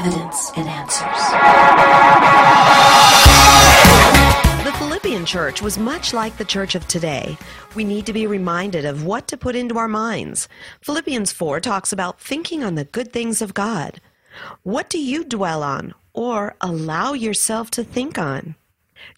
evidence and answers. The Philippian church was much like the church of today. We need to be reminded of what to put into our minds. Philippians 4 talks about thinking on the good things of God. What do you dwell on or allow yourself to think on?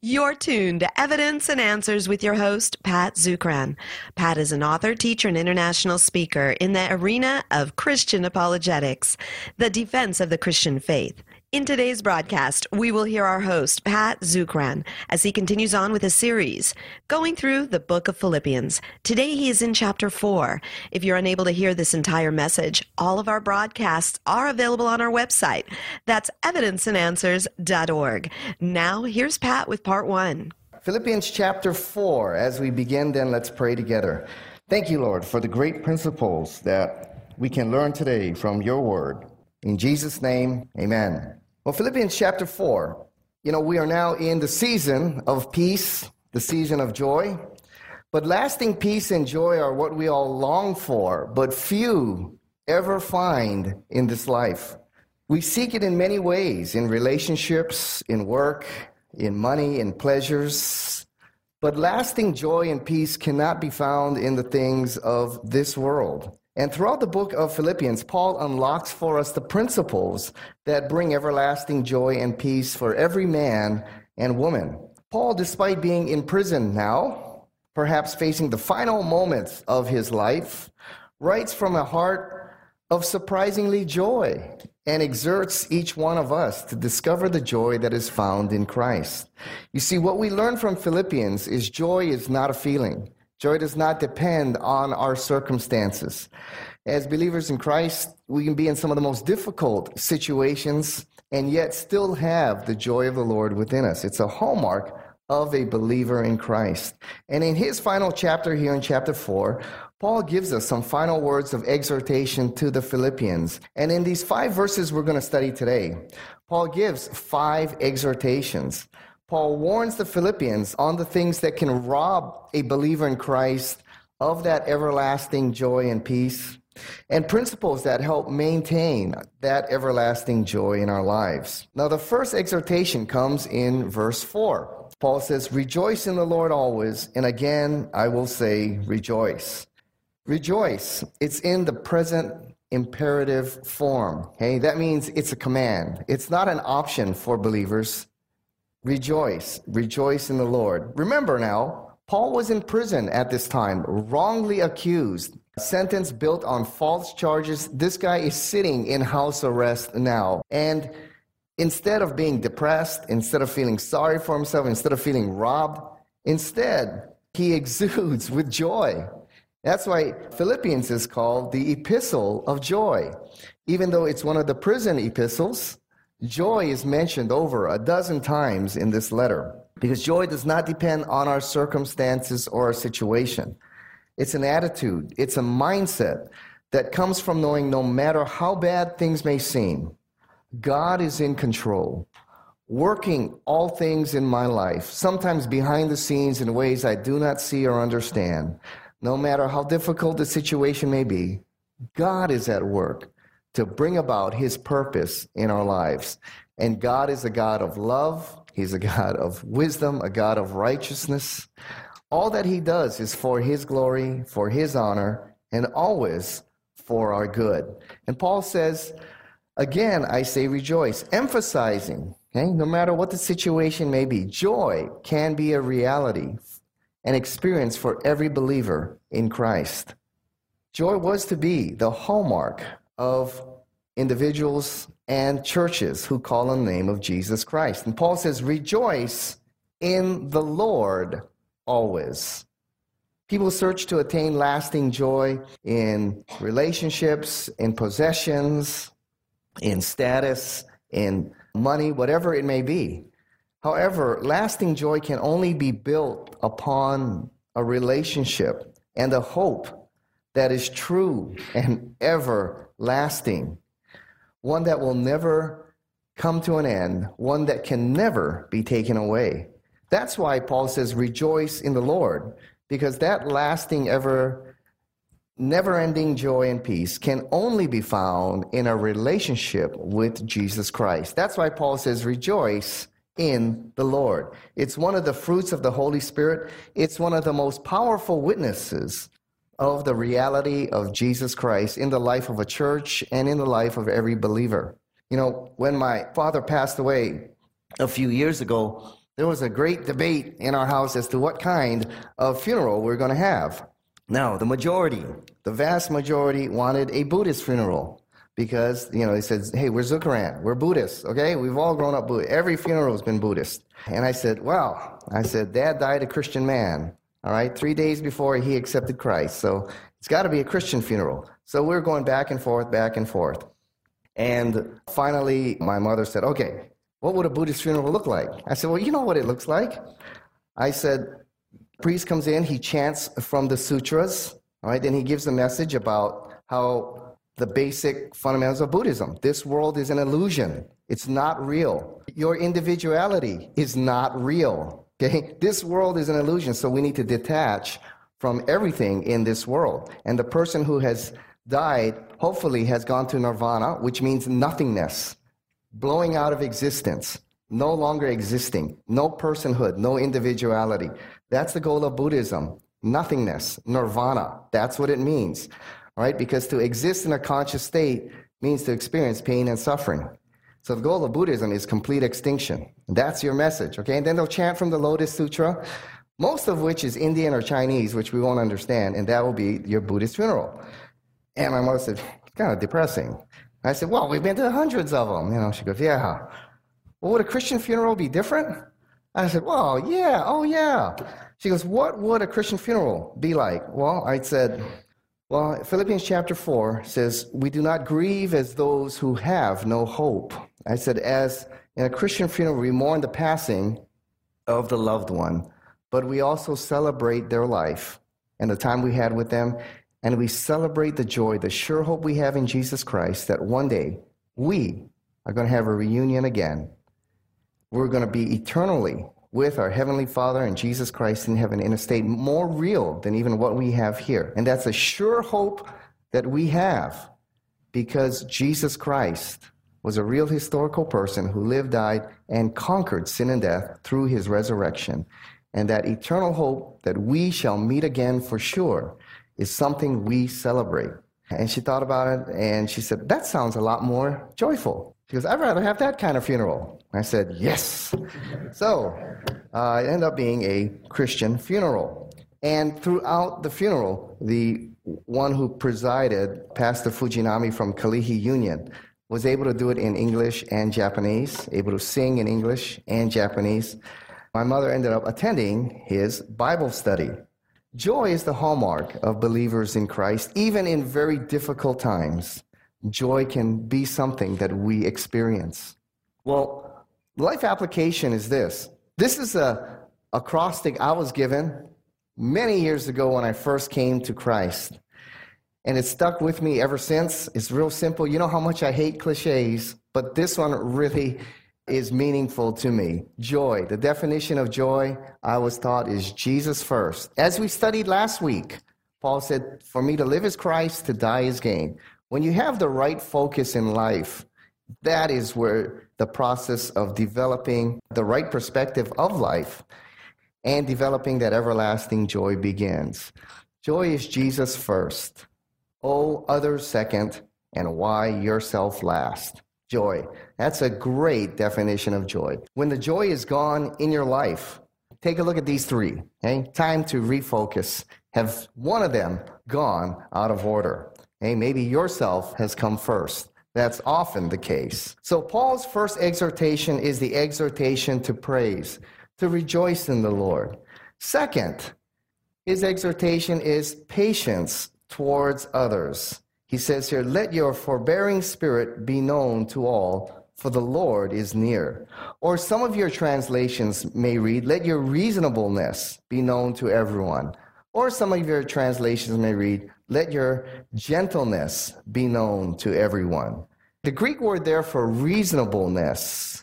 You're tuned to Evidence and Answers with your host, Pat Zukeran. Pat is an author, teacher, and international speaker in the arena of Christian apologetics, the defense of the Christian faith. In today's broadcast, we will hear our host, Pat Zukeran, as he continues on with a series going through the book of Philippians. Today he is in chapter 4. If you're unable to hear this entire message, all of our broadcasts are available on our website. That's evidenceandanswers.org. Now, here's Pat with part 1. Philippians chapter 4. As we begin, then let's pray together. Thank you, Lord, for the great principles that we can learn today from your word. In Jesus' name, amen. Well, Philippians chapter 4. You know, we are now in the season of peace, the season of joy. But lasting peace and joy are what we all long for, but few ever find in this life. We seek it in many ways in relationships, in work, in money, in pleasures. But lasting joy and peace cannot be found in the things of this world. And throughout the book of Philippians, Paul unlocks for us the principles that bring everlasting joy and peace for every man and woman. Paul, despite being in prison now, perhaps facing the final moments of his life, writes from a heart of surprisingly joy and exerts each one of us to discover the joy that is found in Christ. You see, what we learn from Philippians is joy is not a feeling. Joy does not depend on our circumstances. As believers in Christ, we can be in some of the most difficult situations and yet still have the joy of the Lord within us. It's a hallmark of a believer in Christ. And in his final chapter here in chapter 4, Paul gives us some final words of exhortation to the Philippians. And in these five verses we're going to study today, Paul gives five exhortations. Paul warns the Philippians on the things that can rob a believer in Christ of that everlasting joy and peace, and principles that help maintain that everlasting joy in our lives. Now, the first exhortation comes in verse 4. Paul says, Rejoice in the Lord always, and again I will say, Rejoice. Rejoice. It's in the present imperative form. Okay, that means it's a command. It's not an option for believers. Rejoice, rejoice in the Lord. Remember now, Paul was in prison at this time, wrongly accused, sentence built on false charges. This guy is sitting in house arrest now. And instead of being depressed, instead of feeling sorry for himself, instead of feeling robbed, instead, he exudes with joy. That's why Philippians is called the epistle of joy. Even though it's one of the prison epistles, Joy is mentioned over a dozen times in this letter because joy does not depend on our circumstances or our situation. It's an attitude, it's a mindset that comes from knowing no matter how bad things may seem, God is in control, working all things in my life, sometimes behind the scenes in ways I do not see or understand. No matter how difficult the situation may be, God is at work to bring about his purpose in our lives. And God is a God of love, he's a God of wisdom, a God of righteousness. All that he does is for his glory, for his honor, and always for our good. And Paul says, again, I say rejoice, emphasizing, okay, no matter what the situation may be, joy can be a reality, an experience for every believer in Christ. Joy was to be the hallmark of individuals and churches who call on the name of Jesus Christ. And Paul says, Rejoice in the Lord always. People search to attain lasting joy in relationships, in possessions, in status, in money, whatever it may be. However, lasting joy can only be built upon a relationship and a hope that is true and everlasting, one that will never come to an end, one that can never be taken away. That's why Paul says, Rejoice in the Lord, because that lasting, ever never ending joy and peace can only be found in a relationship with Jesus Christ. That's why Paul says, rejoice in the Lord. It's one of the fruits of the Holy Spirit, it's one of the most powerful witnesses of the reality of Jesus Christ in the life of a church and in the life of every believer. You know, when my father passed away a few years ago, there was a great debate in our house as to what kind of funeral we're going to have. Now, the majority, the vast majority, wanted a Buddhist funeral because, you know, they said, hey, we're Zukeran, we're Buddhists, okay? We've all grown up Buddhist. Every funeral has been Buddhist. And I said, well, I said, Dad died a Christian man, all right, three days before he accepted Christ. So it's got to be a Christian funeral. So we're going back and forth, back and forth. And finally, my mother said, okay, what would a Buddhist funeral look like? I said, Well, you know what it looks like. I said, Priest comes in, he chants from the sutras, all right, then he gives a message about how the basic fundamentals of Buddhism. This world is an illusion, it's not real. Your individuality is not real. Okay? This world is an illusion, so we need to detach from everything in this world. And the person who has died hopefully has gone to nirvana, which means nothingness blowing out of existence, no longer existing, no personhood, no individuality. That's the goal of Buddhism. Nothingness, nirvana. That's what it means. right? Because to exist in a conscious state means to experience pain and suffering. So the goal of Buddhism is complete extinction. That's your message, okay? And then they'll chant from the Lotus Sutra, most of which is Indian or Chinese, which we won't understand, and that will be your Buddhist funeral. And my mother said, it's kind of depressing. I said, Well, we've been to hundreds of them. You know, she goes, Yeah. Well, would a Christian funeral be different? I said, Well, yeah, oh, yeah. She goes, What would a Christian funeral be like? Well, I said, Well, Philippians chapter 4 says, We do not grieve as those who have no hope. I said, As in a Christian funeral, we mourn the passing of the loved one, but we also celebrate their life and the time we had with them and we celebrate the joy, the sure hope we have in Jesus Christ that one day we are going to have a reunion again. We're going to be eternally with our Heavenly Father and Jesus Christ in heaven in a state more real than even what we have here. And that's a sure hope that we have because Jesus Christ was a real historical person who lived, died, and conquered sin and death through his resurrection. And that eternal hope that we shall meet again for sure is something we celebrate. And she thought about it and she said, That sounds a lot more joyful. She goes, I'd rather have that kind of funeral. I said, Yes. so uh, it ended up being a Christian funeral. And throughout the funeral, the one who presided, Pastor Fujinami from Kalihi Union, was able to do it in English and Japanese, able to sing in English and Japanese. My mother ended up attending his Bible study. Joy is the hallmark of believers in Christ, even in very difficult times. Joy can be something that we experience. Well, life application is this. This is a acrostic I was given many years ago when I first came to Christ. And it's stuck with me ever since. It's real simple. You know how much I hate cliches, but this one really is meaningful to me. Joy. The definition of joy I was taught is Jesus first. As we studied last week, Paul said, For me to live is Christ, to die is gain. When you have the right focus in life, that is where the process of developing the right perspective of life and developing that everlasting joy begins. Joy is Jesus first. Oh, others second, and why yourself last joy. That's a great definition of joy. When the joy is gone in your life, take a look at these three. Okay? Time to refocus. Have one of them gone out of order? Okay? Maybe yourself has come first. That's often the case. So, Paul's first exhortation is the exhortation to praise, to rejoice in the Lord. Second, his exhortation is patience towards others. He says here, Let your forbearing spirit be known to all, for the Lord is near. Or some of your translations may read, Let your reasonableness be known to everyone. Or some of your translations may read, Let your gentleness be known to everyone. The Greek word there for reasonableness,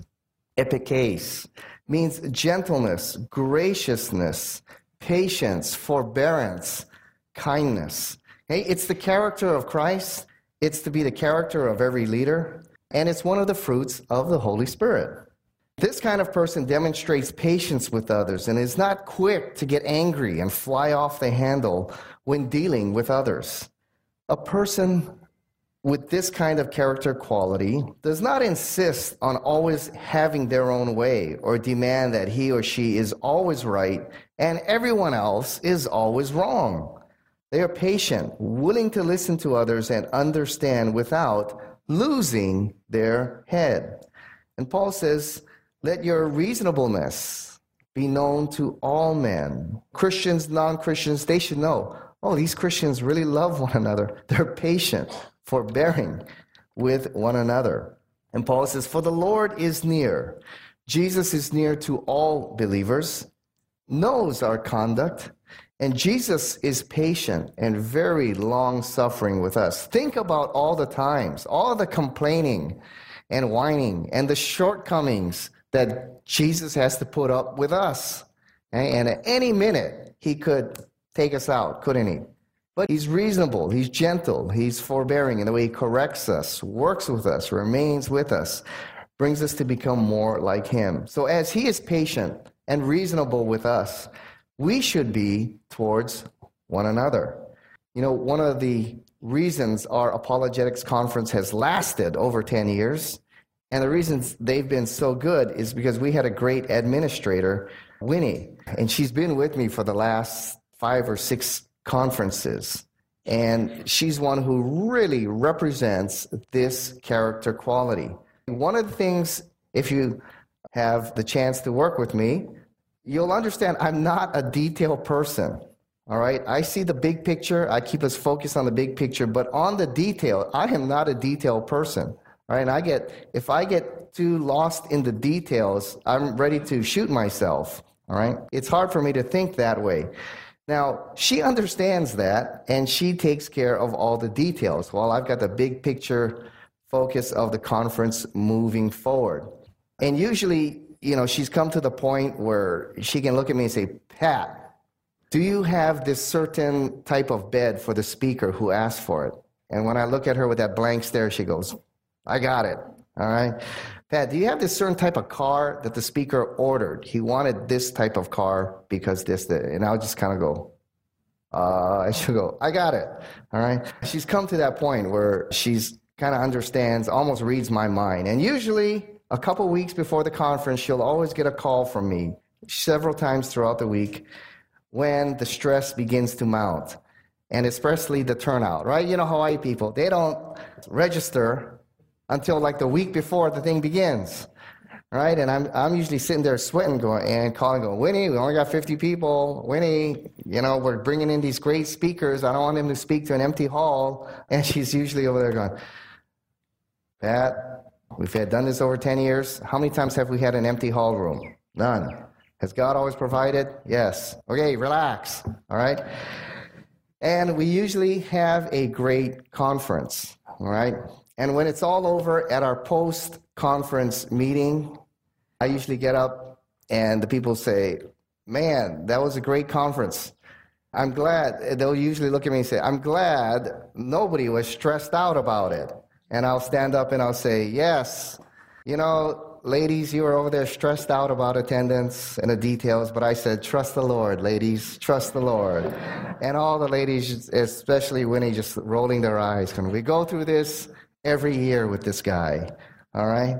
epieikes, means gentleness, graciousness, patience, forbearance, kindness. It's the character of Christ, it's to be the character of every leader, and it's one of the fruits of the Holy Spirit. This kind of person demonstrates patience with others and is not quick to get angry and fly off the handle when dealing with others. A person with this kind of character quality does not insist on always having their own way or demand that he or she is always right and everyone else is always wrong. They are patient, willing to listen to others and understand without losing their head. And Paul says, let your reasonableness be known to all men. Christians, non Christians, they should know oh, these Christians really love one another. They're patient, forbearing with one another. And Paul says, For the Lord is near. Jesus is near to all believers, knows our conduct, and Jesus is patient and very long suffering with us. Think about all the times, all the complaining and whining and the shortcomings that Jesus has to put up with us. And at any minute, he could take us out, couldn't he? But he's reasonable, he's gentle, he's forbearing in the way he corrects us, works with us, remains with us, brings us to become more like him. So as he is patient and reasonable with us, we should be towards one another. You know, one of the reasons our apologetics conference has lasted over 10 years and the reasons they've been so good is because we had a great administrator, Winnie, and she's been with me for the last five or six conferences. And she's one who really represents this character quality. One of the things, if you have the chance to work with me, you'll understand I'm not a detailed person. All right. I see the big picture. I keep us focused on the big picture, but on the detail, I am not a detailed person. All right, and I get if I get too lost in the details, I'm ready to shoot myself. All right, it's hard for me to think that way. Now, she understands that and she takes care of all the details while I've got the big picture focus of the conference moving forward. And usually, you know, she's come to the point where she can look at me and say, Pat, do you have this certain type of bed for the speaker who asked for it? And when I look at her with that blank stare, she goes, I got it. All right. Pat, do you have this certain type of car that the speaker ordered? He wanted this type of car because this, the, and I'll just kind of go, uh, and she'll go, I got it. All right. She's come to that point where she's kind of understands, almost reads my mind. And usually, a couple weeks before the conference, she'll always get a call from me several times throughout the week when the stress begins to mount, and especially the turnout, right? You know, Hawaii people, they don't register until like the week before the thing begins. Right? And I'm, I'm usually sitting there sweating going and calling, going, Winnie, we only got 50 people. Winnie, you know, we're bringing in these great speakers. I don't want them to speak to an empty hall. And she's usually over there going, Pat, we've had done this over 10 years. How many times have we had an empty hall room? None. Has God always provided? Yes. Okay, relax. All right. And we usually have a great conference. All right. And when it's all over at our post conference meeting, I usually get up and the people say, Man, that was a great conference. I'm glad. They'll usually look at me and say, I'm glad nobody was stressed out about it. And I'll stand up and I'll say, Yes, you know, ladies, you were over there stressed out about attendance and the details, but I said, Trust the Lord, ladies, trust the Lord. And all the ladies, especially Winnie, just rolling their eyes. Can we go through this? Every year with this guy. All right?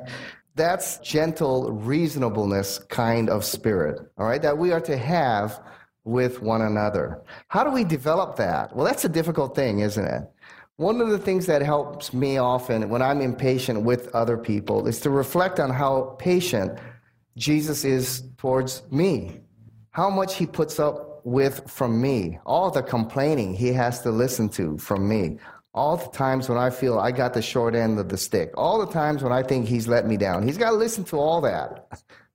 That's gentle reasonableness kind of spirit, all right, that we are to have with one another. How do we develop that? Well, that's a difficult thing, isn't it? One of the things that helps me often when I'm impatient with other people is to reflect on how patient Jesus is towards me, how much he puts up with from me, all the complaining he has to listen to from me, all the times when I feel I got the short end of the stick, all the times when I think he's let me down. He's got to listen to all that.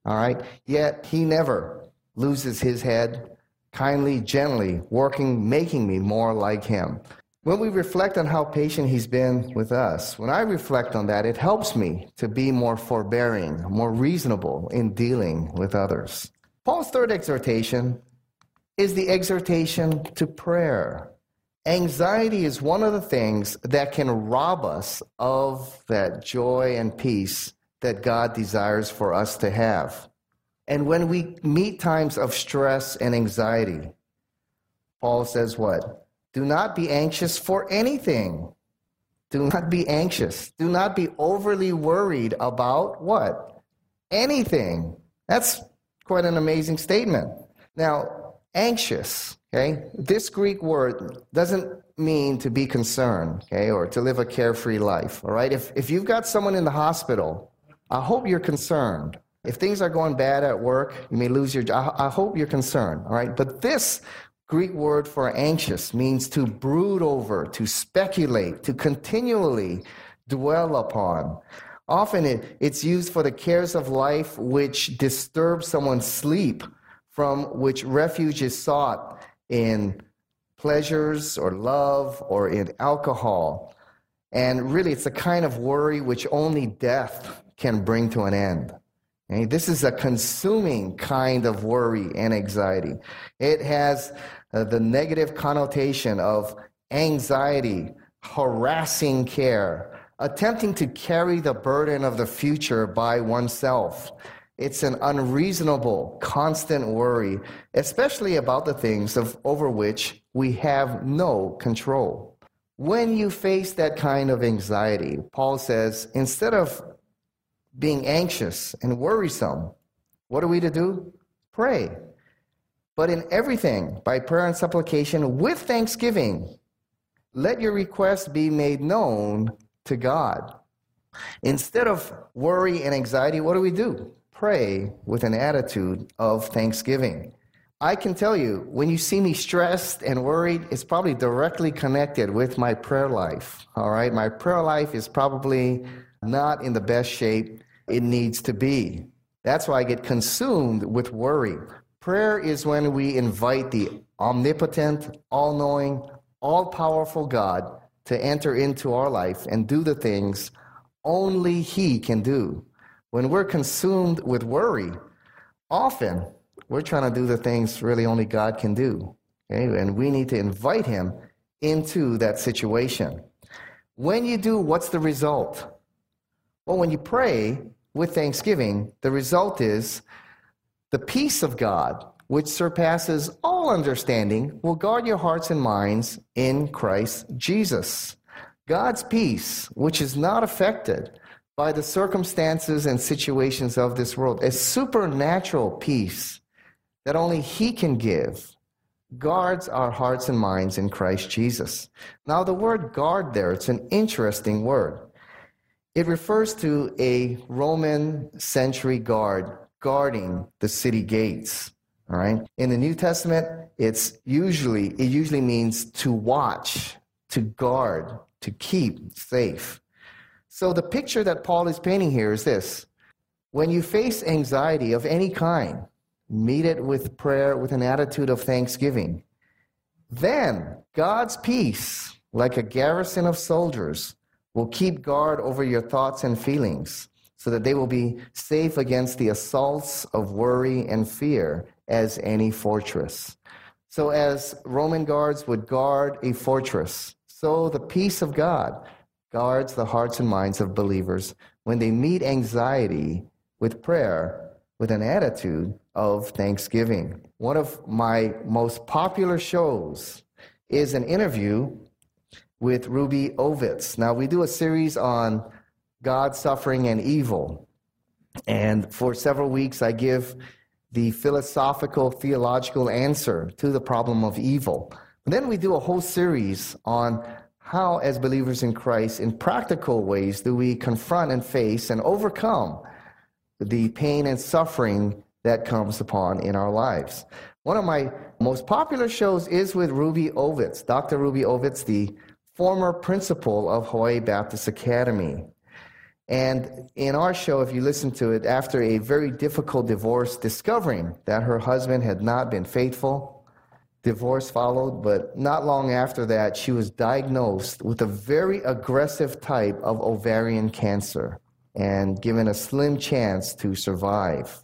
All right? Yet he never loses his head, kindly, gently, working, making me more like him. When we reflect on how patient he's been with us, when I reflect on that, it helps me to be more forbearing, more reasonable in dealing with others. Paul's third exhortation is the exhortation to prayer. Anxiety is one of the things that can rob us of that joy and peace that God desires for us to have. And when we meet times of stress and anxiety, Paul says what? Do not be anxious for anything. Do not be anxious. Do not be overly worried about what? Anything. That's quite an amazing statement. Now, anxious, okay? This Greek word doesn't mean to be concerned, okay, or to live a carefree life, all right? If, if you've got someone in the hospital, I hope you're concerned. If things are going bad at work, you may lose your job. I hope you're concerned, all right? But this Greek word for anxious means to brood over, to speculate, to continually dwell upon. Often it, it's used for the cares of life which disturb someone's sleep, from which refuge is sought in pleasures or love or in alcohol. And really, it's a kind of worry which only death can bring to an end. Okay? This is a consuming kind of worry and anxiety. It has uh, the negative connotation of anxiety, harassing care, attempting to carry the burden of the future by oneself. It's an unreasonable, constant worry, especially about the things of, over which we have no control. When you face that kind of anxiety, Paul says, instead of being anxious and worrisome, what are we to do? Pray. But in everything, by prayer and supplication with thanksgiving, let your requests be made known to God. Instead of worry and anxiety, what do we do? Pray with an attitude of thanksgiving. I can tell you, when you see me stressed and worried, it's probably directly connected with my prayer life. All right? My prayer life is probably not in the best shape it needs to be. That's why I get consumed with worry. Prayer is when we invite the omnipotent, all knowing, all powerful God to enter into our life and do the things only He can do. When we're consumed with worry, often we're trying to do the things really only God can do. Okay? And we need to invite Him into that situation. When you do, what's the result? Well, when you pray with thanksgiving, the result is the peace of God, which surpasses all understanding, will guard your hearts and minds in Christ Jesus. God's peace, which is not affected by the circumstances and situations of this world, a supernatural peace that only He can give, guards our hearts and minds in Christ Jesus. Now, the word guard there, it's an interesting word. It refers to a Roman century guard guarding the city gates. All right. In the New Testament, it's usually it usually means to watch, to guard, to keep safe. So the picture that Paul is painting here is this. When you face anxiety of any kind, meet it with prayer with an attitude of thanksgiving. Then God's peace, like a garrison of soldiers, will keep guard over your thoughts and feelings so that they will be safe against the assaults of worry and fear as any fortress. So, as Roman guards would guard a fortress, so the peace of God guards the hearts and minds of believers when they meet anxiety with prayer with an attitude of thanksgiving. One of my most popular shows is an interview with Ruby Ovitz. Now, we do a series on God, suffering, and evil. And for several weeks, I give the philosophical, theological answer to the problem of evil. And then we do a whole series on how, as believers in Christ, in practical ways, do we confront and face and overcome the pain and suffering that comes upon in our lives. One of my most popular shows is with Ruby Ovitz, Dr. Ruby Ovitz, the former principal of Hawaii Baptist Academy. And in our show, if you listen to it, after a very difficult divorce, discovering that her husband had not been faithful, divorce followed, but not long after that, she was diagnosed with a very aggressive type of ovarian cancer and given a slim chance to survive.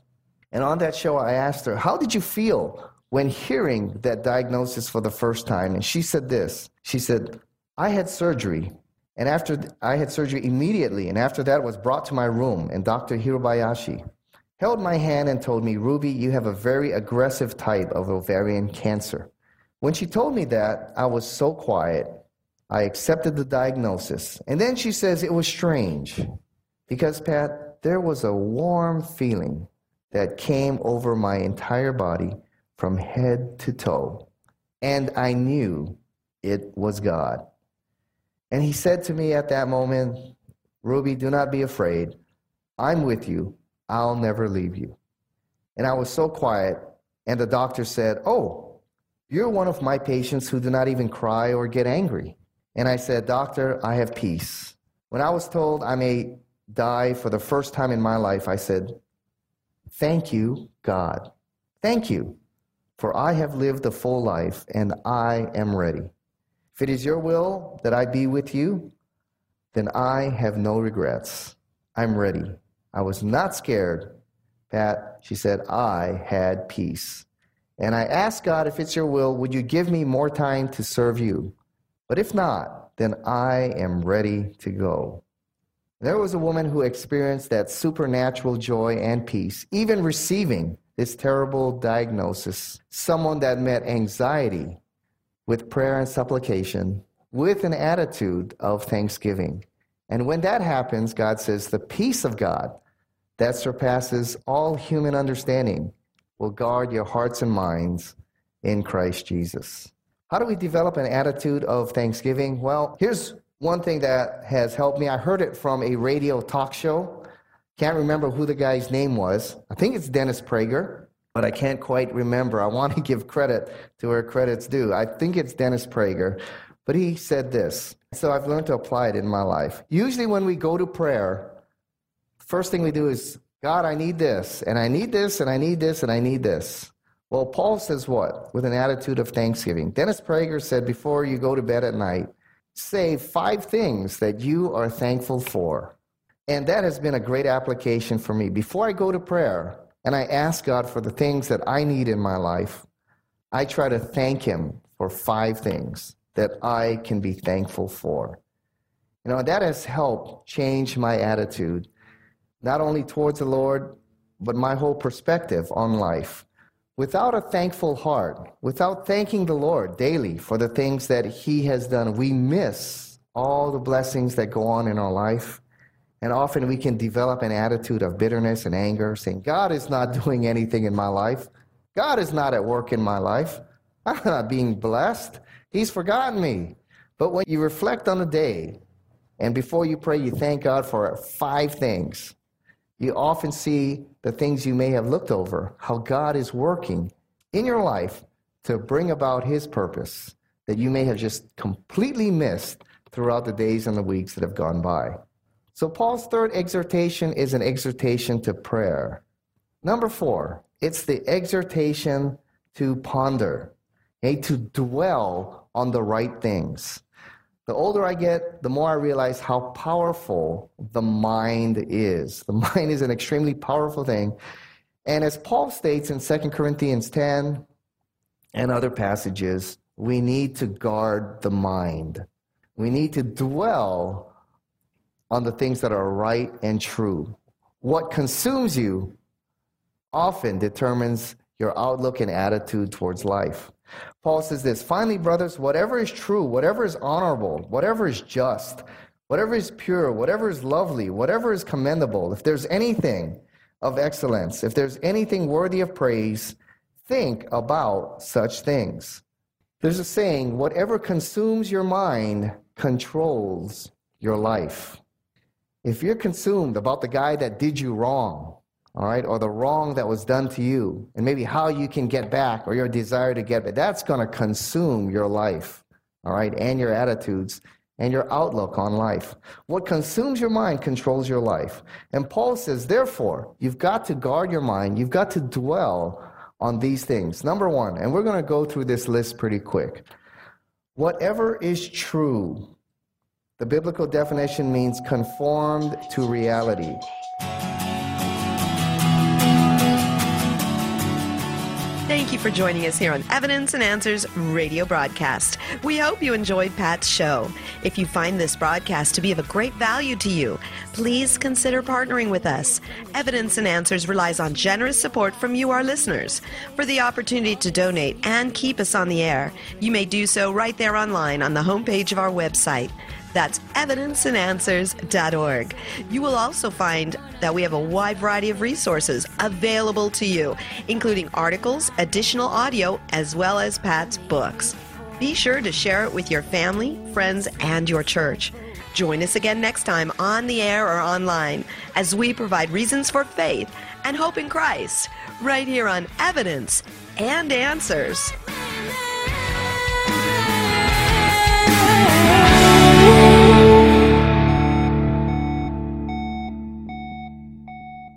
And on that show, I asked her, How did you feel when hearing that diagnosis for the first time? And she said this She said, I had surgery, and after I had surgery immediately, and after that was brought to my room, and Dr. Hirobayashi held my hand and told me, Ruby, you have a very aggressive type of ovarian cancer. When she told me that, I was so quiet. I accepted the diagnosis. And then she says it was strange because, Pat, there was a warm feeling that came over my entire body from head to toe. And I knew it was God. And he said to me at that moment, Ruby, do not be afraid. I'm with you. I'll never leave you. And I was so quiet, and the doctor said, Oh, you're one of my patients who do not even cry or get angry. And I said, Doctor, I have peace. When I was told I may die for the first time in my life, I said, Thank you, God. Thank you, for I have lived a full life and I am ready. If it is your will that I be with you, then I have no regrets. I'm ready. I was not scared. Pat, she said, I had peace. And I asked God, if it's your will, would you give me more time to serve you? But if not, then I am ready to go. There was a woman who experienced that supernatural joy and peace, even receiving this terrible diagnosis. Someone that met anxiety with prayer and supplication with an attitude of thanksgiving. And when that happens, God says, the peace of God that surpasses all human understanding will guard your hearts and minds in Christ Jesus. How do we develop an attitude of thanksgiving? Well, here's one thing that has helped me. I heard it from a radio talk show. Can't remember who the guy's name was. I think it's Dennis Prager, but I can't quite remember. I want to give credit to where credit's due. I think it's Dennis Prager, but he said this. So I've learned to apply it in my life. Usually, when we go to prayer, first thing we do is, God, I need this, and I need this, and I need this, and I need this. Well, Paul says what? With an attitude of thanksgiving. Dennis Prager said, before you go to bed at night, say five things that you are thankful for. And that has been a great application for me. Before I go to prayer and I ask God for the things that I need in my life, I try to thank Him for five things that I can be thankful for. You know, that has helped change my attitude, not only towards the Lord, but my whole perspective on life. Without a thankful heart, without thanking the Lord daily for the things that He has done, we miss all the blessings that go on in our life. And often we can develop an attitude of bitterness and anger, saying, God is not doing anything in my life. God is not at work in my life. I'm not being blessed. He's forgotten me. But when you reflect on the day, and before you pray, you thank God for five things, you often see the things you may have looked over, how God is working in your life to bring about His purpose that you may have just completely missed throughout the days and the weeks that have gone by. So, Paul's third exhortation is an exhortation to prayer. Number four, it's the exhortation to ponder, okay, to dwell on the right things. The older I get, the more I realize how powerful the mind is. The mind is an extremely powerful thing. And as Paul states in 2 Corinthians 10 and other passages, we need to guard the mind. We need to dwell on the things that are right and true. What consumes you often determines your outlook and attitude towards life. Paul says this finally, brothers, whatever is true, whatever is honorable, whatever is just, whatever is pure, whatever is lovely, whatever is commendable, if there's anything of excellence, if there's anything worthy of praise, think about such things. There's a saying whatever consumes your mind controls your life. If you're consumed about the guy that did you wrong, all right, or the wrong that was done to you, and maybe how you can get back or your desire to get back, that's going to consume your life, all right, and your attitudes and your outlook on life. What consumes your mind controls your life. And Paul says, therefore, you've got to guard your mind, you've got to dwell on these things. Number one, and we're going to go through this list pretty quick. Whatever is true, the biblical definition means conformed to reality. Thank you for joining us here on Evidence and Answers radio broadcast. We hope you enjoyed Pat's show. If you find this broadcast to be of a great value to you, please consider partnering with us. Evidence and Answers relies on generous support from you, our listeners. For the opportunity to donate and keep us on the air, you may do so right there online on the homepage of our website. That's evidenceandanswers.org. You will also find that we have a wide variety of resources available to you, including articles, additional audio, as well as Pat's books. Be sure to share it with your family, friends, and your church. Join us again next time on the air or online as we provide reasons for faith and hope in Christ right here on Evidence and Answers.